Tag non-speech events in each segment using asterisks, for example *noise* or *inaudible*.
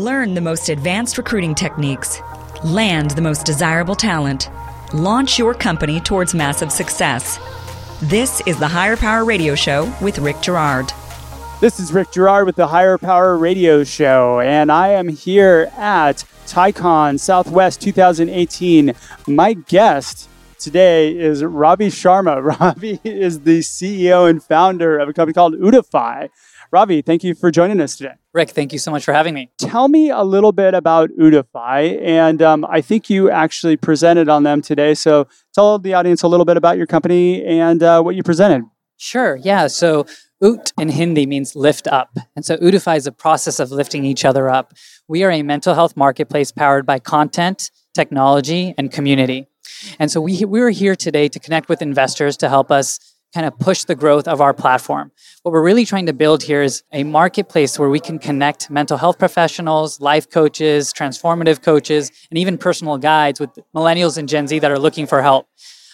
Learn the most advanced recruiting techniques. Land the most desirable talent. Launch your company towards massive success. This is the Higher Power Radio Show with Rick Girard. This is Rick Girard with the Higher Power Radio Show, and I am here at TiECon Southwest 2018. My guest today is Ravi Sharma. *laughs* Ravi is the CEO and founder of a company called Ootify. Ravi, thank you for joining us today. Rick, thank you so much for having me. Tell me a little bit about Ootify, and um, I think you actually presented on them today. So tell the audience a little bit about your company and uh, what you presented. Sure, yeah. So Ut in Hindi means lift up. And so Ootify is a process of lifting each other up. We are a mental health marketplace powered by content, technology, and community. And so we, we were here today to connect with investors to help us kind of push the growth of our platform. What we're really trying to build here is a marketplace where we can connect mental health professionals, life coaches, transformative coaches, and even personal guides with millennials and Gen Z that are looking for help.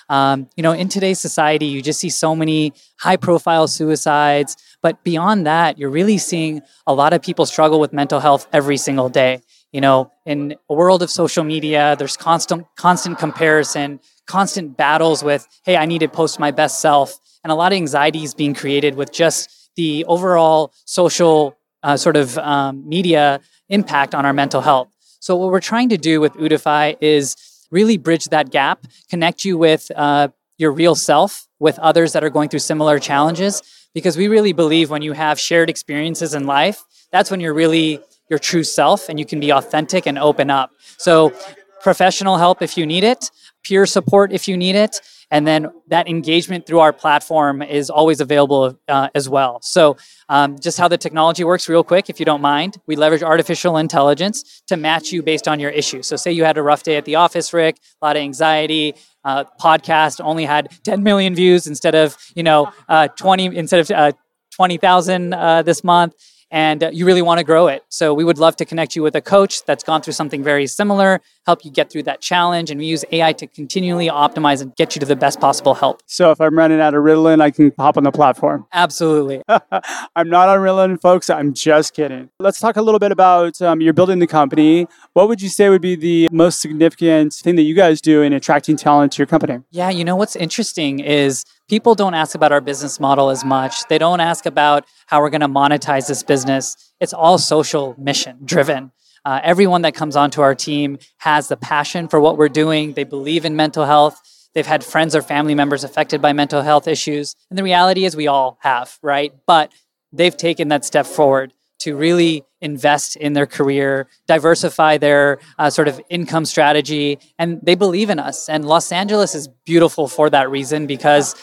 Um, you know, in today's society, you just see so many high profile suicides. But beyond that, you're really seeing a lot of people struggle with mental health every single day. You know, in a world of social media, there's constant, constant comparison, constant battles with, hey, I need to post my best self, and a lot of anxiety is being created with just the overall social uh, sort of um, media impact on our mental health. So, what we're trying to do with Ootify is really bridge that gap, connect you with uh, your real self, with others that are going through similar challenges, because we really believe when you have shared experiences in life, that's when you're really your true self and you can be authentic and open up. So, professional help if you need it, peer support if you need it, and then that engagement through our platform is always available uh, as well. So, um, just how the technology works, real quick, if you don't mind, we leverage artificial intelligence to match you based on your issue. So, say you had a rough day at the office, Rick, a lot of anxiety. Uh, podcast only had 10 million views instead of you know uh, 20 instead of uh, 20,000 uh, this month and uh, you really want to grow it. So we would love to connect you with a coach that's gone through something very similar, help you get through that challenge, and we use AI to continually optimize and get you to the best possible help. So if I'm running out of Ritalin, I can hop on the platform. *laughs* Absolutely. I'm not on Ritalin, folks. I'm just kidding. Let's talk a little bit about um, you're building the company. What would you say would be the most significant thing that you guys do in attracting talent to your company? Yeah, you know what's interesting is people don't ask about our business model as much. They don't ask about how we're going to monetize this business. It's all social mission driven. Uh, everyone that comes onto our team has the passion for what we're doing. They believe in mental health. They've had friends or family members affected by mental health issues. And the reality is, we all have, right? But they've taken that step forward to really invest in their career, diversify their uh, sort of income strategy, and they believe in us. And Los Angeles is beautiful for that reason because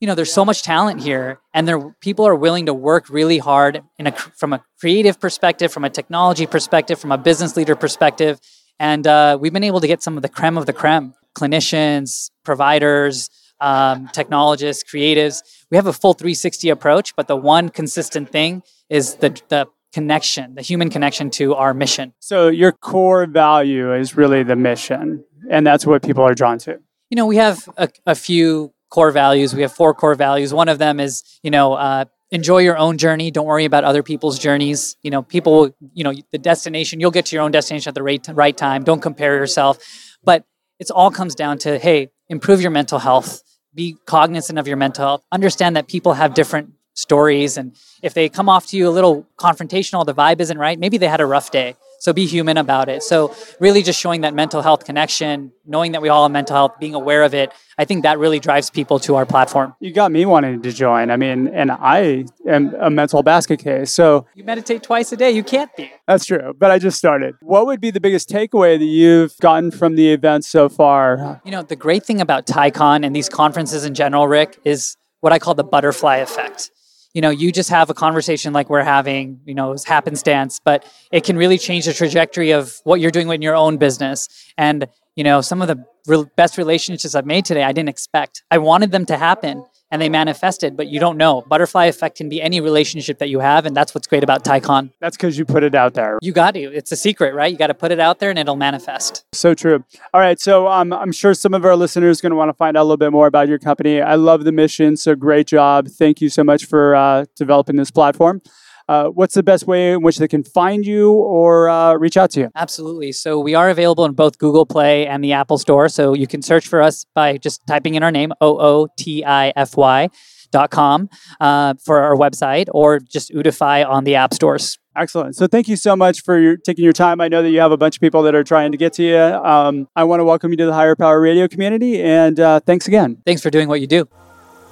you know there's so much talent here and there people are willing to work really hard in a from a creative perspective from a technology perspective from a business leader perspective. And uh, we've been able to get some of the creme of the creme clinicians providers um, technologists creatives. We have a full 360 approach but the one consistent thing is the, the connection the human connection to our mission. So your core value is really the mission and that's what people are drawn to. You know we have a, a few core values. We have four core values. One of them is, you know, uh, enjoy your own journey. Don't worry about other people's journeys. You know, people, you know, the destination, you'll get to your own destination at the right, right time. Don't compare yourself. But it all comes down to, hey, improve your mental health. Be cognizant of your mental health. Understand that people have different stories. And if they come off to you a little confrontational, the vibe isn't right, maybe they had a rough day. So be human about it. So really just showing that mental health connection, knowing that we all have mental health, being aware of it, I think that really drives people to our platform. You got me wanting to join. I mean, and I am a mental basket case. So you meditate twice a day. You can't be. That's true. But I just started. What would be the biggest takeaway that you've gotten from the event so far? You know, the great thing about TiECon and these conferences in general, Rick, is what I call the butterfly effect you know, you just have a conversation like we're having, you know, it's happenstance, but it can really change the trajectory of what you're doing in your own business. And, you know, some of the re- best relationships I've made today, I didn't expect. I wanted them to happen and they manifested, but you don't know. Butterfly effect can be any relationship that you have, and that's what's great about TiECon. That's because you put it out there. You got to. It's a secret, right? You got to put it out there, and it'll manifest. So true. All right, so um, I'm sure some of our listeners are going to want to find out a little bit more about your company. I love the mission, so great job. Thank you so much for uh, developing this platform. Uh, what's the best way in which they can find you or uh, reach out to you? Absolutely. So we are available in both Google Play and the Apple Store. So you can search for us by just typing in our name, O O T I F Y. Dot com uh, for our website or just Ootify on the app stores. Excellent. So thank you so much for your, taking your time. I know that you have a bunch of people that are trying to get to you. Um, I want to welcome you to the Higher Power Radio community, and uh, thanks again. Thanks for doing what you do.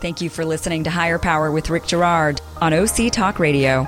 Thank you for listening to Higher Power with Rick Girard on OC Talk Radio.